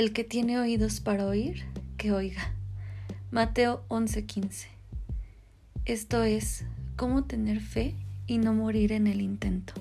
El que tiene oídos para oír, que oiga. Mateo 11:15. Esto es, cómo tener fe y no morir en el intento.